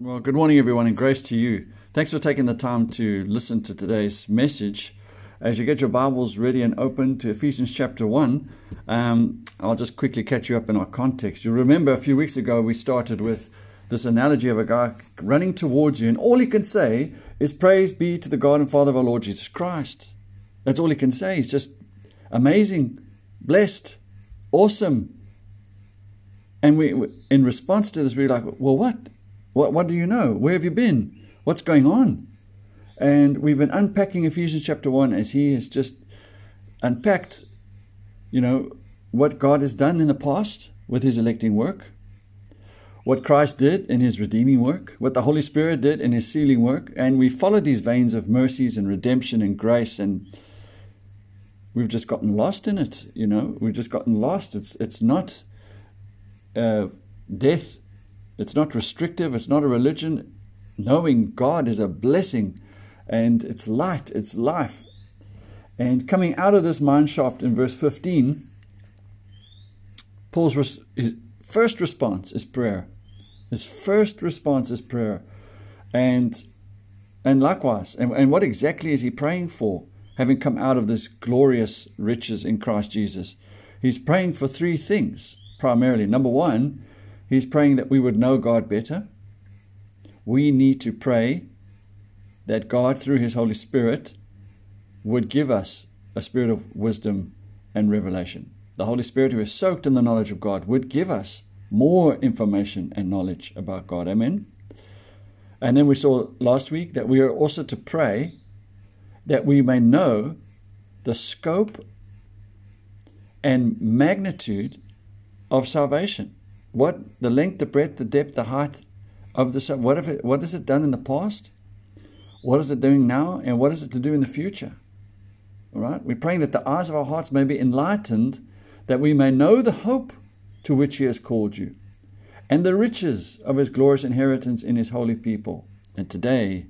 Well, good morning, everyone, and grace to you. Thanks for taking the time to listen to today's message. As you get your Bibles ready and open to Ephesians chapter 1, um, I'll just quickly catch you up in our context. You remember a few weeks ago we started with this analogy of a guy running towards you, and all he can say is, Praise be to the God and Father of our Lord Jesus Christ. That's all he can say. He's just amazing, blessed, awesome. And we, in response to this, we're like, Well, what? What, what do you know? Where have you been? What's going on? And we've been unpacking Ephesians chapter 1 as he has just unpacked, you know, what God has done in the past with his electing work, what Christ did in his redeeming work, what the Holy Spirit did in his sealing work. And we followed these veins of mercies and redemption and grace and we've just gotten lost in it, you know. We've just gotten lost. It's it's not uh, death it's not restrictive, it's not a religion. Knowing God is a blessing and it's light, it's life. And coming out of this mine shaft in verse 15, Paul's res- his first response is prayer. His first response is prayer. And and likewise, and, and what exactly is he praying for, having come out of this glorious riches in Christ Jesus? He's praying for three things primarily. Number one, He's praying that we would know God better. We need to pray that God, through His Holy Spirit, would give us a spirit of wisdom and revelation. The Holy Spirit, who is soaked in the knowledge of God, would give us more information and knowledge about God. Amen. And then we saw last week that we are also to pray that we may know the scope and magnitude of salvation. What the length, the breadth, the depth, the height of the what if it, what has it done in the past? What is it doing now? And what is it to do in the future? All right? We're praying that the eyes of our hearts may be enlightened, that we may know the hope to which He has called you, and the riches of His glorious inheritance in His holy people. And today,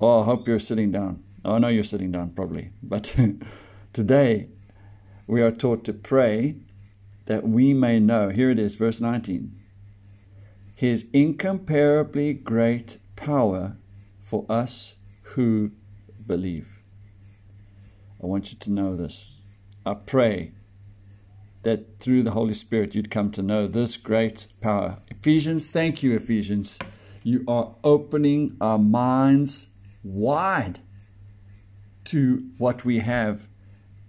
oh, I hope you're sitting down. Oh, I know you're sitting down probably, but today we are taught to pray that we may know. Here it is, verse 19. His incomparably great power for us who believe. I want you to know this. I pray that through the Holy Spirit you'd come to know this great power. Ephesians, thank you, Ephesians. You are opening our minds wide to what we have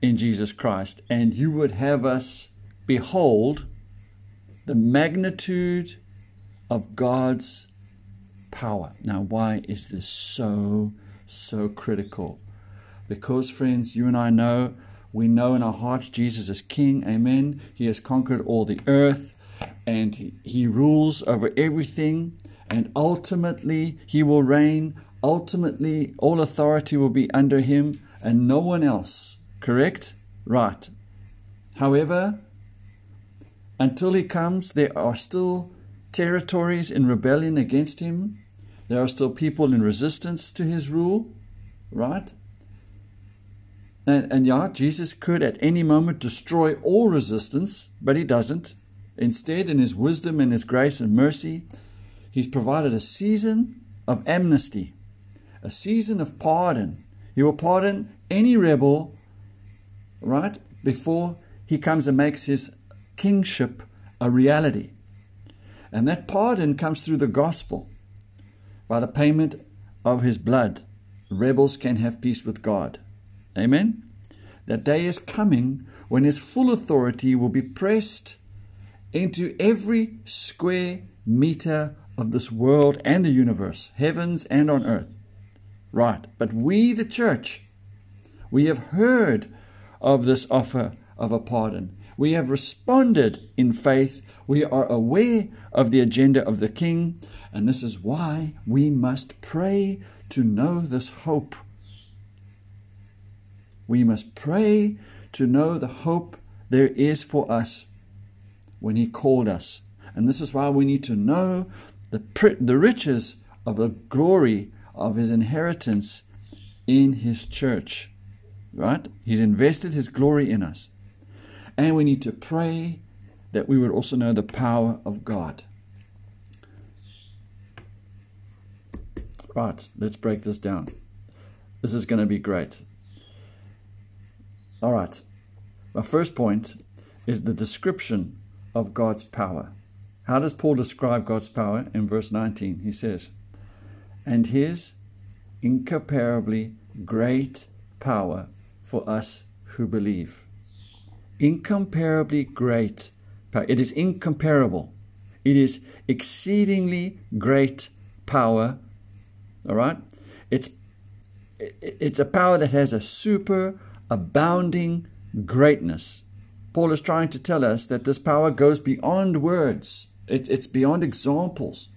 in Jesus Christ, and you would have us Behold the magnitude of God's power. Now, why is this so, so critical? Because, friends, you and I know, we know in our hearts Jesus is King. Amen. He has conquered all the earth and he, he rules over everything. And ultimately, he will reign. Ultimately, all authority will be under him and no one else. Correct? Right. However, until he comes, there are still territories in rebellion against him. There are still people in resistance to his rule, right? And, and yeah, Jesus could at any moment destroy all resistance, but he doesn't. Instead, in his wisdom and his grace and mercy, he's provided a season of amnesty, a season of pardon. He will pardon any rebel, right, before he comes and makes his kingship a reality. And that pardon comes through the gospel. By the payment of his blood, rebels can have peace with God. Amen? That day is coming when his full authority will be pressed into every square meter of this world and the universe, heavens and on earth. Right. But we, the church, we have heard of this offer of a pardon. We have responded in faith. We are aware of the agenda of the King, and this is why we must pray to know this hope. We must pray to know the hope there is for us when He called us. And this is why we need to know the, the riches of the glory of His inheritance in His church. Right? He's invested His glory in us. And we need to pray that we would also know the power of God. Right, let's break this down. This is going to be great. All right. My first point is the description of God's power. How does Paul describe God's power? In verse 19, he says, And his incomparably great power for us who believe. Incomparably great. It is incomparable. It is exceedingly great power. All right? It's it's a power that has a super abounding greatness. Paul is trying to tell us that this power goes beyond words. It, it's beyond examples.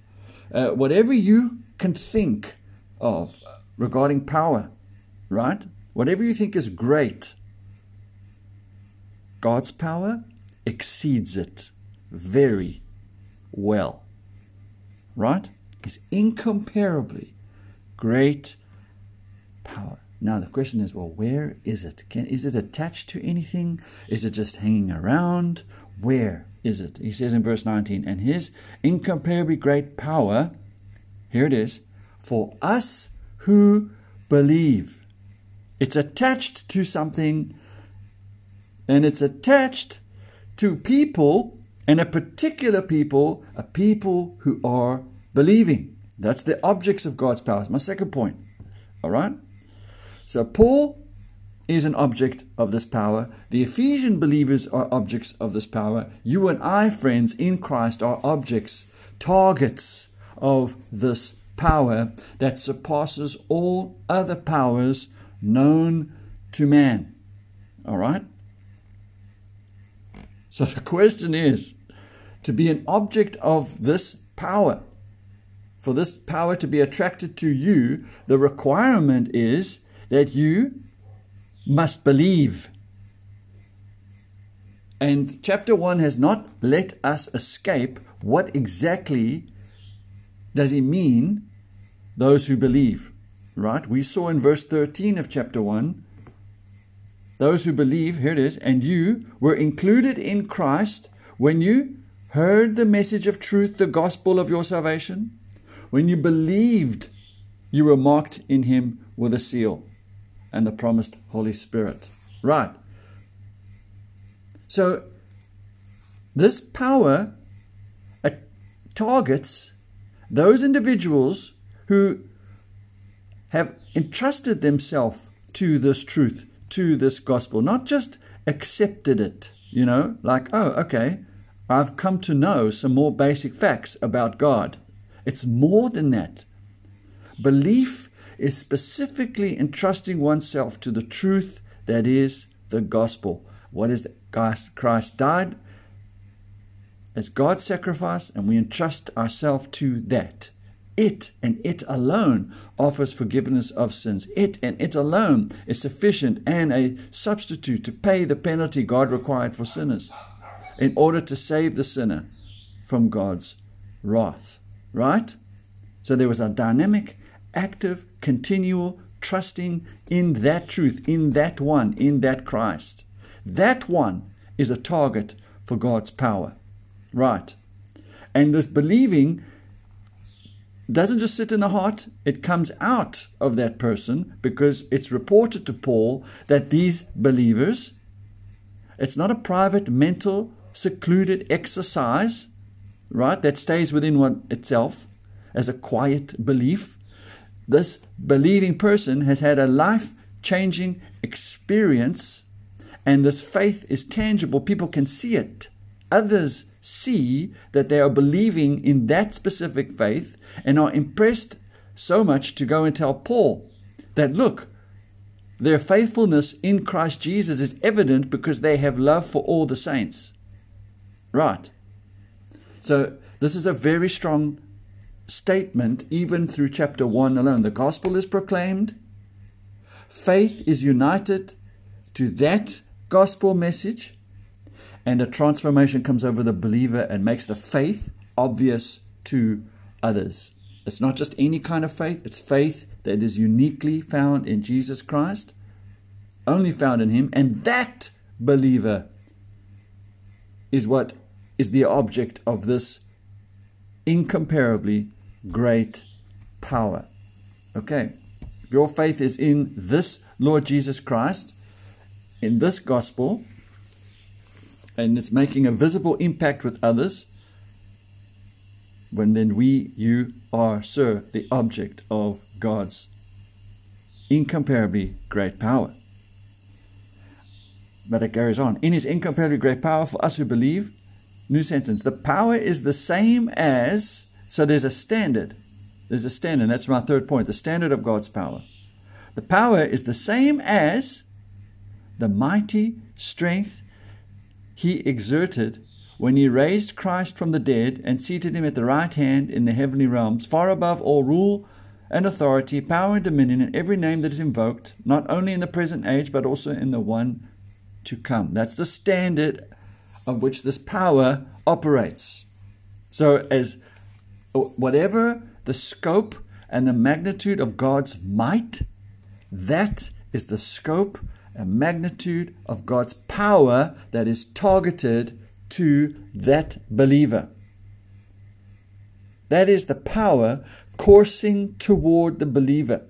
Uh, whatever you can think of regarding power, right? Whatever you think is great, God's power exceeds it very well. Right? It's incomparably great power. Now the question is, well, where is it? Can, is it attached to anything? Is it just hanging around? Where is it? He says in verse 19, and his incomparably great power, here it is, for us who believe. It's attached to something, and it's attached to people, and a particular people, a people who are believing. That's the objects of God's power. That's my second point. All right? So Paul is an object of this power. The Ephesian believers are objects of this power. You and I, friends, in Christ, are objects, targets of this power that surpasses all other powers known to man. All right? So the question is to be an object of this power, for this power to be attracted to you, the requirement is that you must believe. And chapter 1 has not let us escape what exactly does he mean those who believe. Right? We saw in verse 13 of chapter 1 those who believe, here it is, and you were included in Christ when you heard the message of truth, the gospel of your salvation. When you believed, you were marked in him with a seal and the promised Holy Spirit. Right. So, this power targets those individuals who have entrusted themselves to this truth, to this gospel, not just accepted it, you know, like, oh, okay, I've come to know some more basic facts about God. It's more than that. Belief is specifically entrusting oneself to the truth that is the gospel. What is it? Christ died as God's sacrifice, and we entrust ourselves to that. It and it alone offers forgiveness of sins. It and it alone is sufficient and a substitute to pay the penalty God required for sinners in order to save the sinner from God's wrath. Right? So there was a dynamic, active, continual trusting in that truth, in that one, in that Christ. That one is a target for God's power. Right. And this believing doesn't just sit in the heart, it comes out of that person because it's reported to Paul that these believers, it's not a private, mental, secluded exercise, right, that stays within one itself as a quiet belief. This believing person has had a life changing experience, and this faith is tangible. People can see it. Others see that they are believing in that specific faith and are impressed so much to go and tell Paul that, look, their faithfulness in Christ Jesus is evident because they have love for all the saints. Right. So, this is a very strong statement, even through chapter 1 alone. The gospel is proclaimed, faith is united to that gospel message, and a transformation comes over the believer and makes the faith obvious to others. It's not just any kind of faith, it's faith that is uniquely found in Jesus Christ, only found in Him, and that believer is what is the object of this incomparably great power. Okay. Your faith is in this Lord Jesus Christ, in this gospel, and it's making a visible impact with others, when then we, you are, sir, the object of God's incomparably great power. But it goes on. In his incomparably great power for us who believe, new sentence, the power is the same as, so there's a standard. There's a standard. That's my third point the standard of God's power. The power is the same as the mighty strength he exerted when he raised Christ from the dead and seated him at the right hand in the heavenly realms, far above all rule and authority, power and dominion, and every name that is invoked, not only in the present age, but also in the one to come. That's the standard of which this power operates. So, as uh, whatever the scope and the magnitude of God's might, that is the scope and magnitude of God's power that is targeted to that believer. That is the power coursing toward the believer.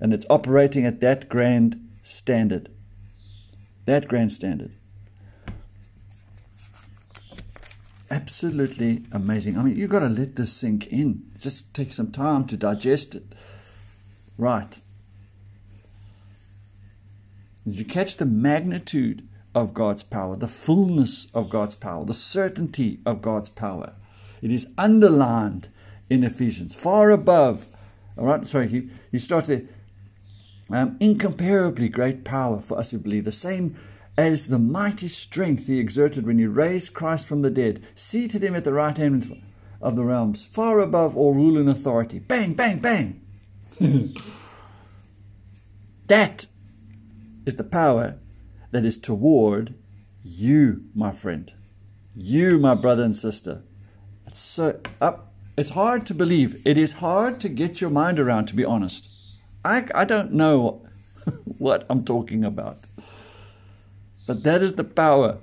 And it's operating at that grand standard. That grand standard. Absolutely amazing. I mean, you've got to let this sink in. Just take some time to digest it. Right. Did you catch the magnitude of God's power, the fullness of God's power, the certainty of God's power? It is underlined in Ephesians, far above. All right, sorry, he, he starts there. Um, incomparably great power for us who believe, the same as the mighty strength he exerted when he raised Christ from the dead, seated him at the right hand of the realms, far above all rule and authority. Bang, bang, bang. that is the power that is toward you, my friend. You, my brother and sister. It's so up. It's hard to believe. It is hard to get your mind around, to be honest. I, I don't know what I'm talking about. But that is the power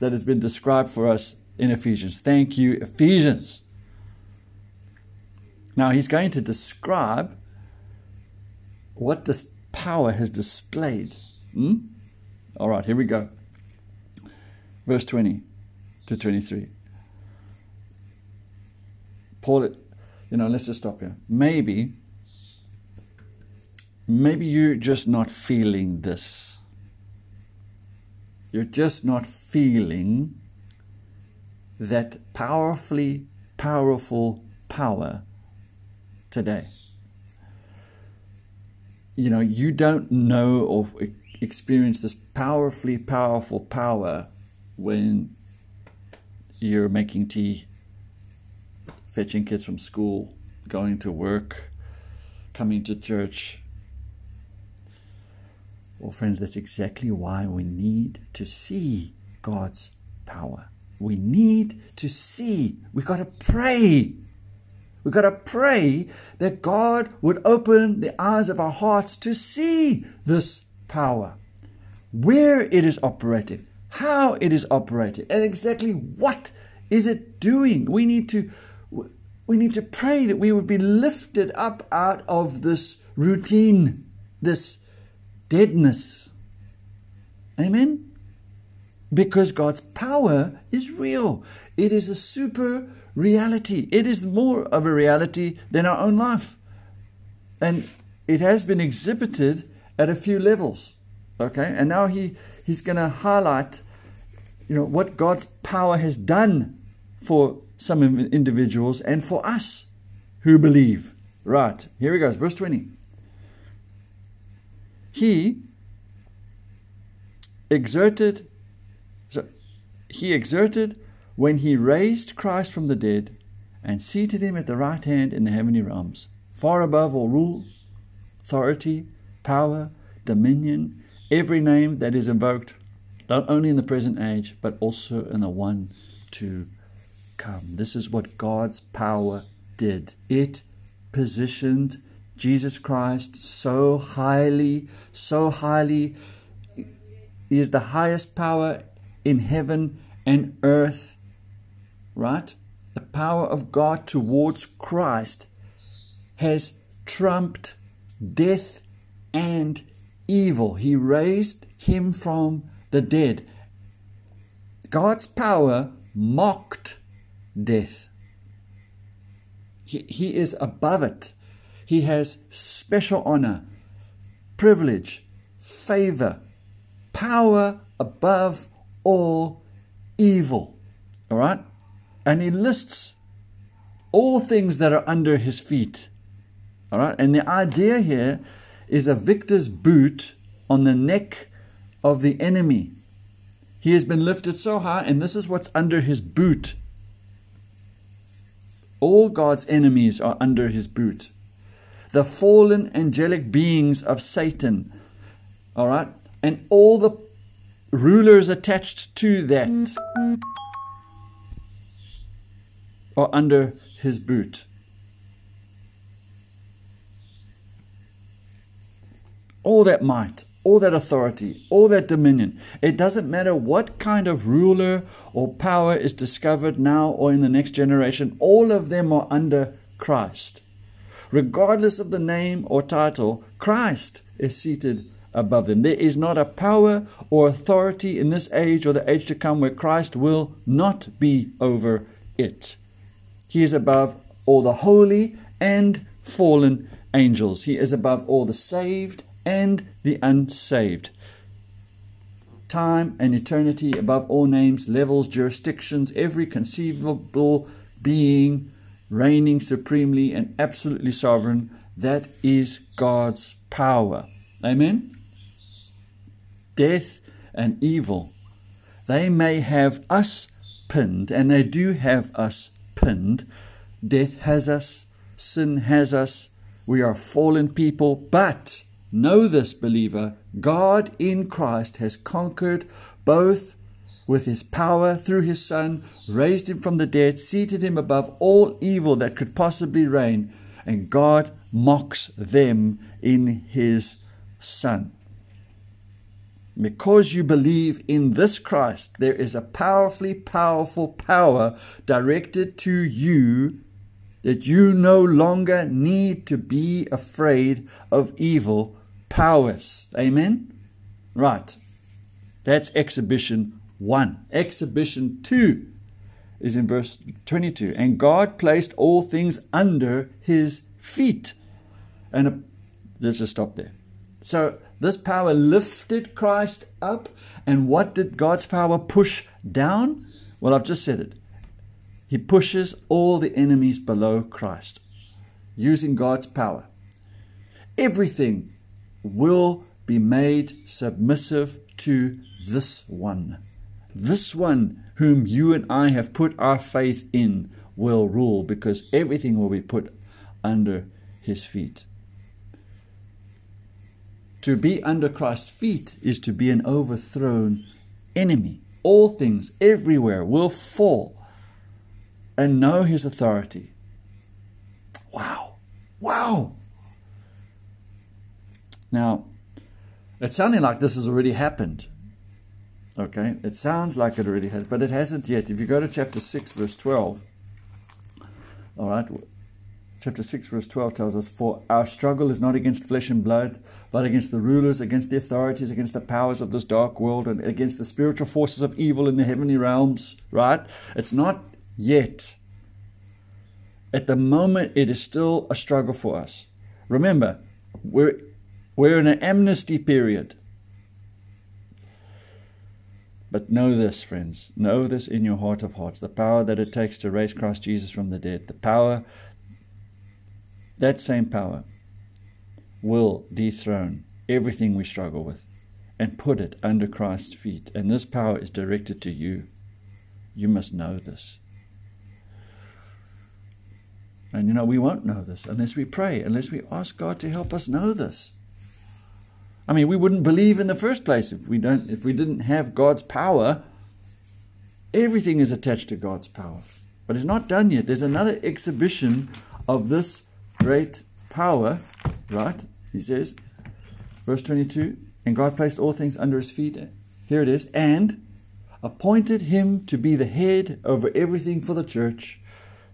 that has been described for us in Ephesians. Thank you, Ephesians. Now he's going to describe what this power has displayed. Hmm? All right, here we go. Verse 20 to 23. Paul, you know, let's just stop here. Maybe, maybe you're just not feeling this. You're just not feeling that powerfully powerful power today. You know, you don't know or experience this powerfully powerful power when you're making tea, fetching kids from school, going to work, coming to church, well, friends, that's exactly why we need to see God's power. We need to see. We've got to pray. We've got to pray that God would open the eyes of our hearts to see this power, where it is operating, how it is operating, and exactly what is it doing. We need to we need to pray that we would be lifted up out of this routine, this deadness. Amen? Because God's power is real. It is a super reality. It is more of a reality than our own life. And it has been exhibited at a few levels. Okay? And now he, he's going to highlight you know what God's power has done for some individuals and for us who believe. Right. Here he goes. Verse 20. He exerted so he exerted when he raised Christ from the dead and seated him at the right hand in the heavenly realms, far above all rule, authority, power, dominion, every name that is invoked, not only in the present age, but also in the one to come. This is what God's power did. It positioned Jesus Christ so highly, so highly. He is the highest power in heaven and earth, right? The power of God towards Christ has trumped death and evil. He raised him from the dead. God's power mocked death. He, he is above it. He has special honor, privilege, favor, power above all evil. All right? And he lists all things that are under his feet. All right? And the idea here is a victor's boot on the neck of the enemy. He has been lifted so high, and this is what's under his boot. All God's enemies are under his boot. The fallen angelic beings of Satan, all right, and all the rulers attached to that are under his boot. All that might, all that authority, all that dominion. It doesn't matter what kind of ruler or power is discovered now or in the next generation, all of them are under Christ. Regardless of the name or title, Christ is seated above them. There is not a power or authority in this age or the age to come where Christ will not be over it. He is above all the holy and fallen angels. He is above all the saved and the unsaved. Time and eternity, above all names, levels, jurisdictions, every conceivable being reigning supremely and absolutely sovereign, that is God's power. Amen? Death and evil, they may have us pinned, and they do have us pinned. Death has us, sin has us, we are fallen people, but Know this, believer God in Christ has conquered both with his power through his Son, raised him from the dead, seated him above all evil that could possibly reign, and God mocks them in his Son. Because you believe in this Christ, there is a powerfully powerful power directed to you that you no longer need to be afraid of evil powers. Amen? Right. That's exhibition one. Exhibition two is in verse 22. And God placed all things under his feet. And a, let's just stop there. So this power lifted Christ up. And what did God's power push down? Well, I've just said it. He pushes all the enemies below Christ using God's power. Everything will be made submissive to this one. This one whom you and I have put our faith in will rule because everything will be put under his feet. To be under Christ's feet is to be an overthrown enemy. All things everywhere will fall and know his authority. Wow. Wow. Now, it's sounding like this has already happened. Okay, it sounds like it already has, but it hasn't yet. If you go to chapter 6, verse 12, all right, chapter 6, verse 12 tells us, For our struggle is not against flesh and blood, but against the rulers, against the authorities, against the powers of this dark world, and against the spiritual forces of evil in the heavenly realms, right? It's not yet. At the moment, it is still a struggle for us. Remember, we're we're in an amnesty period. But know this, friends. Know this in your heart of hearts. The power that it takes to raise Christ Jesus from the dead, the power, that same power, will dethrone everything we struggle with and put it under Christ's feet. And this power is directed to you. You must know this. And you know, we won't know this unless we pray, unless we ask God to help us know this. I mean, we wouldn't believe in the first place if we don't if we didn't have God's power. Everything is attached to God's power. But it's not done yet. There's another exhibition of this great power, right? He says, verse 22, and God placed all things under his feet. Here it is, and appointed him to be the head over everything for the church.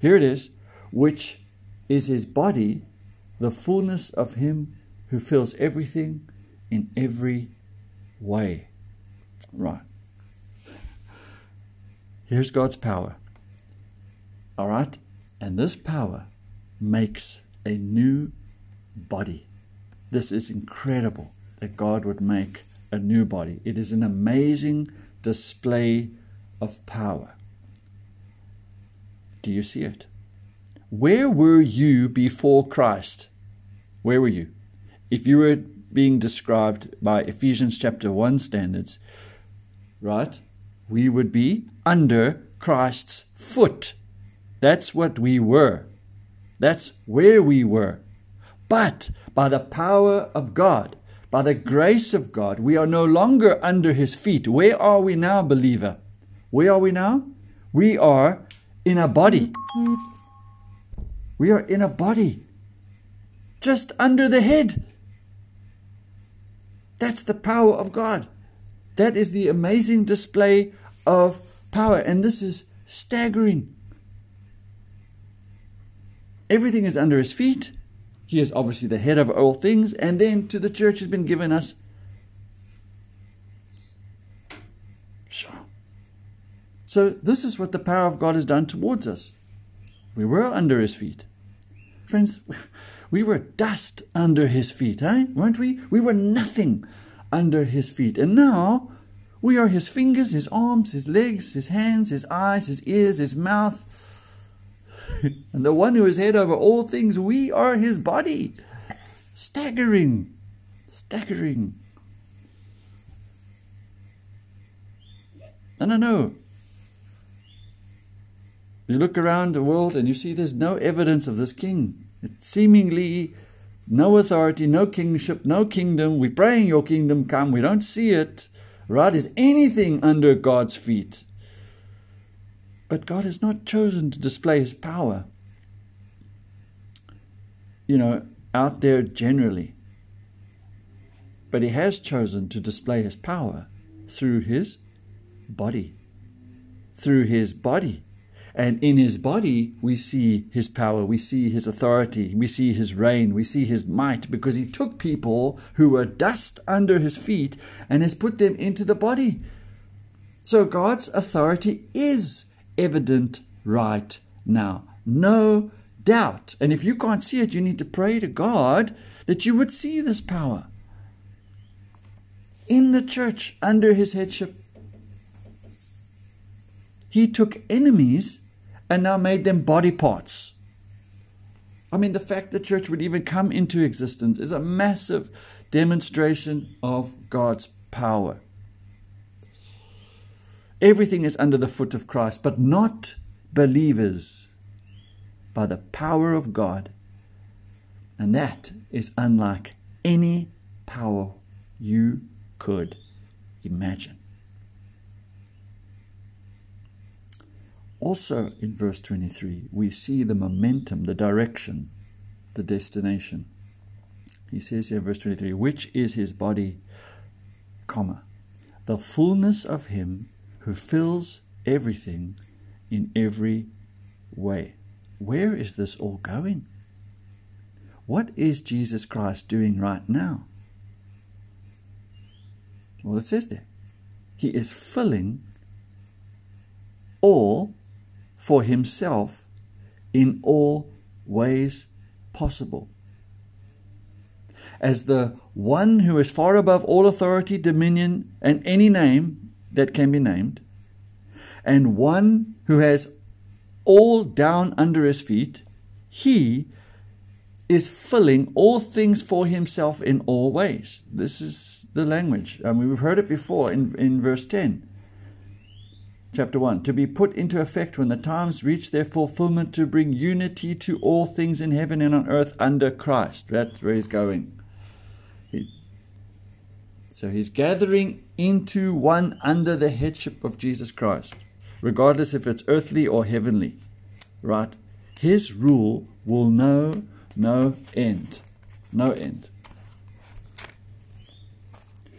Here it is, which is his body, the fullness of Him who fills everything in every way. Right. Here's God's power. All right? And this power makes a new body. This is incredible that God would make a new body. It is an amazing display of power. Do you see it? Where were you before Christ? Where were you? If you were being described by Ephesians chapter 1 standards, right, we would be under Christ's foot. That's what we were. That's where we were. But by the power of God, by the grace of God, we are no longer under his feet. Where are we now, believer? Where are we now? We are in a body. We are in a body. Just under the head. That's the power of God. That is the amazing display of power. And this is staggering. Everything is under his feet. He is obviously the head of all things. And then to the church has been given us. So, this is what the power of God has done towards us. We were under his feet. Friends, we were dust under his feet, eh? weren't we? We were nothing under his feet. And now we are his fingers, his arms, his legs, his hands, his eyes, his ears, his mouth. and the one who is head over all things, we are his body. Staggering. Staggering. And I know. You look around the world and you see there's no evidence of this king. It's seemingly no authority, no kingship, no kingdom. We're praying your kingdom come. We don't see it. Right? Is anything under God's feet? But God has not chosen to display his power, you know, out there generally. But he has chosen to display his power through his body. Through his body. And in his body, we see his power, we see his authority, we see his reign, we see his might, because he took people who were dust under his feet and has put them into the body. So God's authority is evident right now. No doubt. And if you can't see it, you need to pray to God that you would see this power in the church under his headship. He took enemies and now made them body parts. I mean, the fact the church would even come into existence is a massive demonstration of God's power. Everything is under the foot of Christ, but not believers by the power of God. And that is unlike any power you could imagine. Also, in verse 23, we see the momentum, the direction, the destination. He says here, verse 23, which is his body, comma, the fullness of him who fills everything in every way. Where is this all going? What is Jesus Christ doing right now? Well, it says there. He is filling all for himself in all ways possible. As the one who is far above all authority, dominion, and any name, that can be named, and one who has all down under his feet, he is filling all things for himself in all ways. This is the language. I mean, we've heard it before in, in verse 10, chapter 1. To be put into effect when the times reach their fulfillment to bring unity to all things in heaven and on earth under Christ. That's where he's going. So he's gathering into one under the headship of Jesus Christ, regardless if it's earthly or heavenly. Right? His rule will know no end. No end.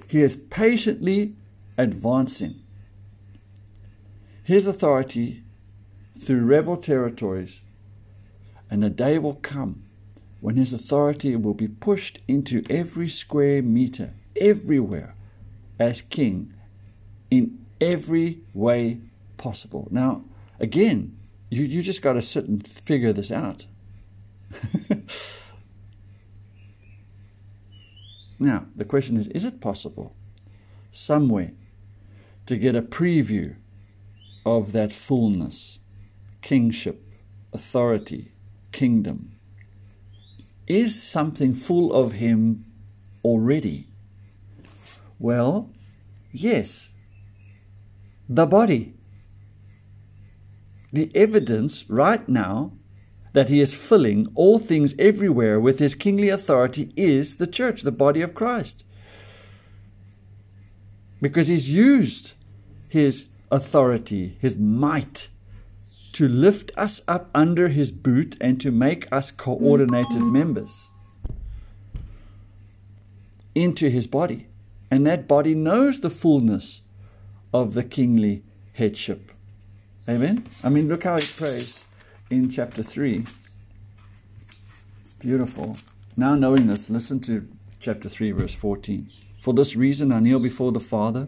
He is patiently advancing his authority through rebel territories, and a day will come when his authority will be pushed into every square meter, everywhere, as king, in every way possible. Now, again, you, you just got to sit and figure this out. now, the question is is it possible somewhere to get a preview of that fullness, kingship, authority, kingdom? Is something full of Him already? Well, yes. The body. The evidence right now that he is filling all things everywhere with his kingly authority is the church, the body of Christ. Because he's used his authority, his might, to lift us up under his boot and to make us coordinated members into his body. And that body knows the fullness of the kingly headship. Amen? I mean, look how he prays in chapter 3. It's beautiful. Now, knowing this, listen to chapter 3, verse 14. For this reason, I kneel before the Father,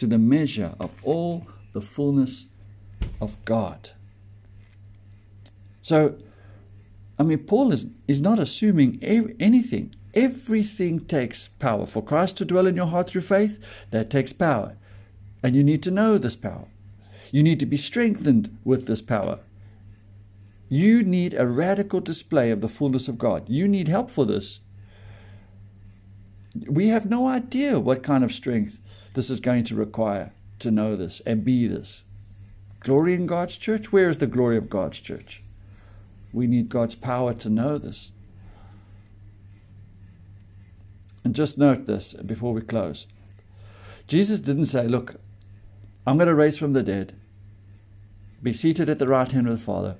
to the measure of all the fullness of God. So, I mean, Paul is, is not assuming anything. Everything takes power. For Christ to dwell in your heart through faith, that takes power. And you need to know this power. You need to be strengthened with this power. You need a radical display of the fullness of God. You need help for this. We have no idea what kind of strength this is going to require to know this and be this. Glory in God's church? Where is the glory of God's church? We need God's power to know this. And just note this before we close. Jesus didn't say, Look, I'm going to raise from the dead, be seated at the right hand of the Father,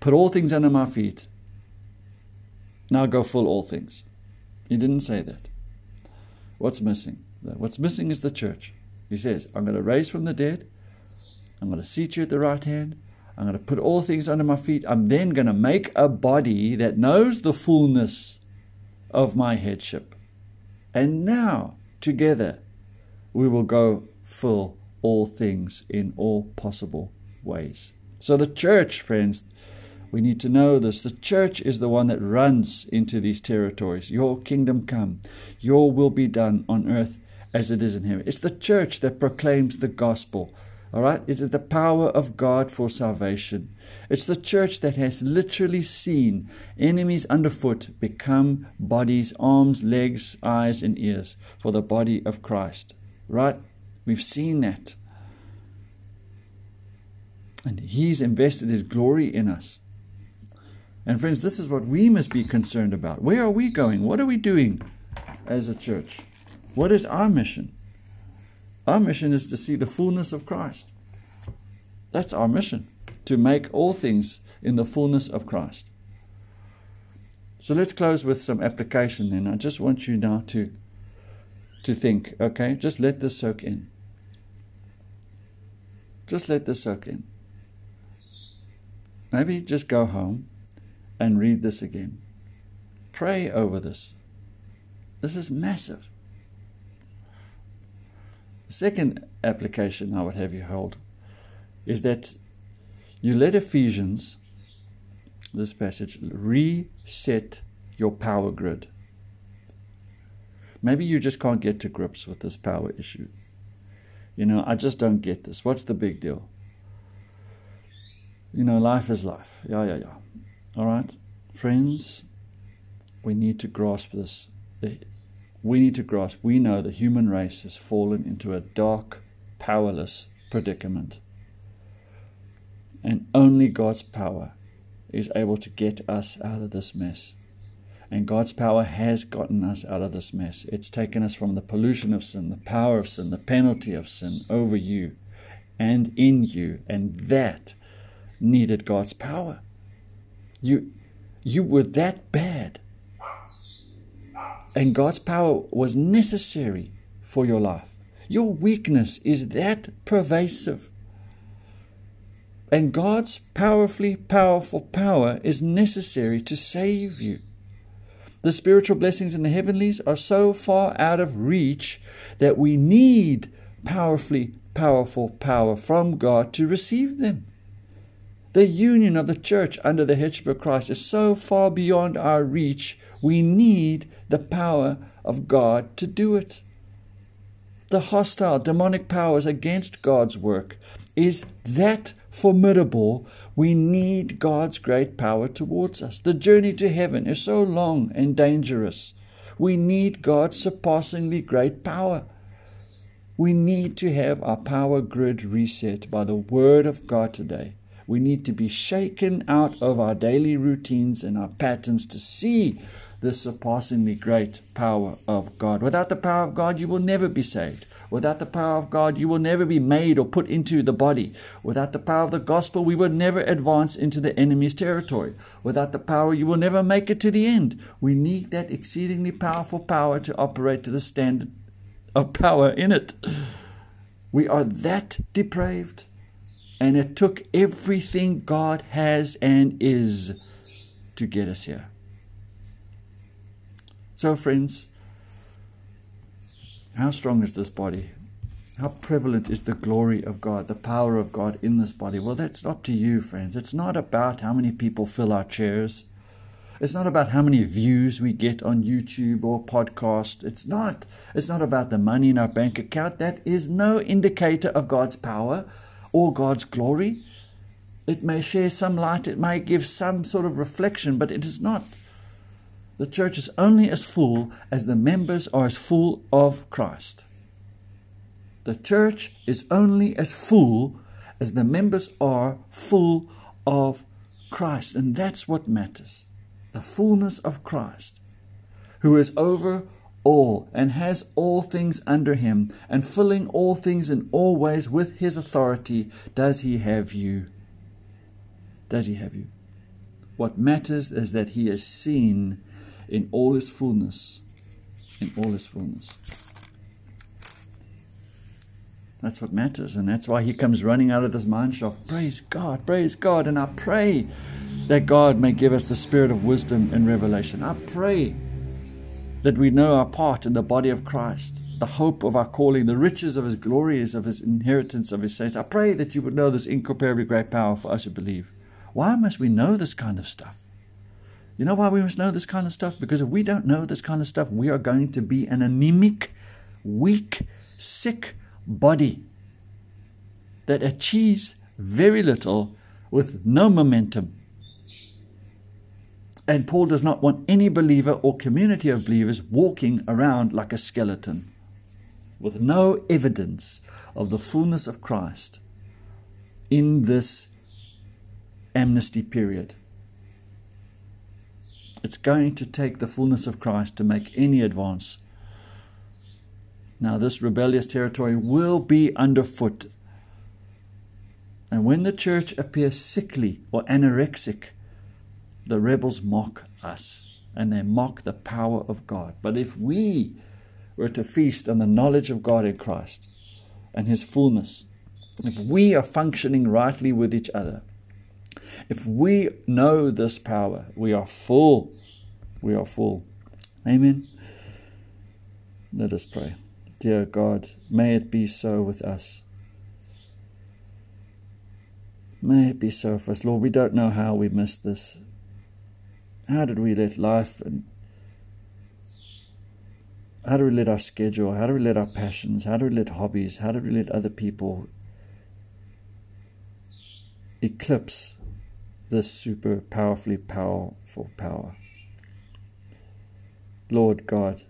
put all things under my feet. Now go full all things. He didn't say that. What's missing? What's missing is the church. He says, I'm going to raise from the dead. I'm going to seat you at the right hand. I'm going to put all things under my feet. I'm then going to make a body that knows the fullness of my headship. And now, together, we will go full all things in all possible ways. So, the church, friends, we need to know this. The church is the one that runs into these territories. Your kingdom come, your will be done on earth as it is in heaven. It's the church that proclaims the gospel. All right? It is the power of God for salvation. It's the church that has literally seen enemies underfoot become bodies, arms, legs, eyes, and ears for the body of Christ. Right? We've seen that. And He's invested His glory in us. And friends, this is what we must be concerned about. Where are we going? What are we doing as a church? What is our mission? Our mission is to see the fullness of Christ. That's our mission, to make all things in the fullness of Christ. So let's close with some application then. I just want you now to to think, okay? Just let this soak in. Just let this soak in. Maybe just go home and read this again. Pray over this. This is massive. Second application I would have you hold is that you let Ephesians, this passage, reset your power grid. Maybe you just can't get to grips with this power issue. You know, I just don't get this. What's the big deal? You know, life is life. Yeah, yeah, yeah. All right? Friends, we need to grasp this. We need to grasp, we know the human race has fallen into a dark, powerless predicament. And only God's power is able to get us out of this mess. And God's power has gotten us out of this mess. It's taken us from the pollution of sin, the power of sin, the penalty of sin over you and in you. And that needed God's power. You, you were that bad. And God's power was necessary for your life. Your weakness is that pervasive. And God's powerfully powerful power is necessary to save you. The spiritual blessings in the heavenlies are so far out of reach that we need powerfully powerful power from God to receive them. The union of the church under the headship of Christ is so far beyond our reach, we need the power of God to do it. The hostile demonic powers against God's work is that formidable, we need God's great power towards us. The journey to heaven is so long and dangerous. We need God's surpassingly great power. We need to have our power grid reset by the Word of God today. We need to be shaken out of our daily routines and our patterns to see the surpassingly great power of God. Without the power of God, you will never be saved. Without the power of God, you will never be made or put into the body. Without the power of the gospel, we will never advance into the enemy's territory. Without the power, you will never make it to the end. We need that exceedingly powerful power to operate to the standard of power in it. We are that depraved. And it took everything God has and is to get us here. So, friends, how strong is this body? How prevalent is the glory of God, the power of God in this body? Well, that's up to you, friends. It's not about how many people fill our chairs. It's not about how many views we get on YouTube or podcast. It's not. It's not about the money in our bank account. That is no indicator of God's power or God's glory. It may share some light, it may give some sort of reflection, but it is not. The church is only as full as the members are as full of Christ. The church is only as full as the members are full of Christ. And that's what matters the fullness of Christ, who is over all and has all things under him, and filling all things in all ways with his authority, does he have you? Does he have you? What matters is that he is seen in all his fullness. In all his fullness. That's what matters, and that's why he comes running out of this mine shaft. Praise God, praise God, and I pray that God may give us the spirit of wisdom and revelation. I pray that we know our part in the body of Christ, the hope of our calling, the riches of His glories, of His inheritance of His saints. I pray that you would know this incomparably great power for us who believe. Why must we know this kind of stuff? You know why we must know this kind of stuff? Because if we don't know this kind of stuff, we are going to be an anemic, weak, sick body that achieves very little with no momentum and Paul does not want any believer or community of believers walking around like a skeleton with no evidence of the fullness of Christ in this amnesty period. It's going to take the fullness of Christ to make any advance. Now, this rebellious territory will be underfoot. And when the church appears sickly or anorexic, the rebels mock us and they mock the power of God. But if we were to feast on the knowledge of God in Christ and His fullness, if we are functioning rightly with each other, if we know this power, we are full. We are full. Amen. Let us pray. Dear God, may it be so with us. May it be so for us. Lord, we don't know how we missed this. How did we let life and how do we let our schedule, how do we let our passions, how do we let hobbies, how do we let other people eclipse this super powerfully powerful power? Lord God,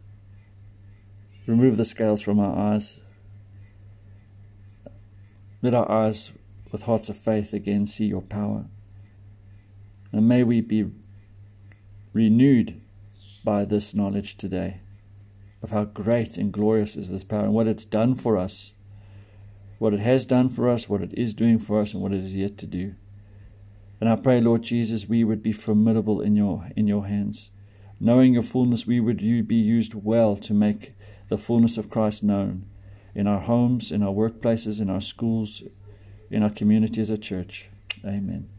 remove the scales from our eyes. Let our eyes with hearts of faith again see your power. And may we be renewed by this knowledge today of how great and glorious is this power and what it's done for us, what it has done for us, what it is doing for us, and what it is yet to do. And I pray, Lord Jesus, we would be formidable in your in your hands. Knowing your fullness, we would be used well to make the fullness of Christ known in our homes, in our workplaces, in our schools, in our community as a church. Amen.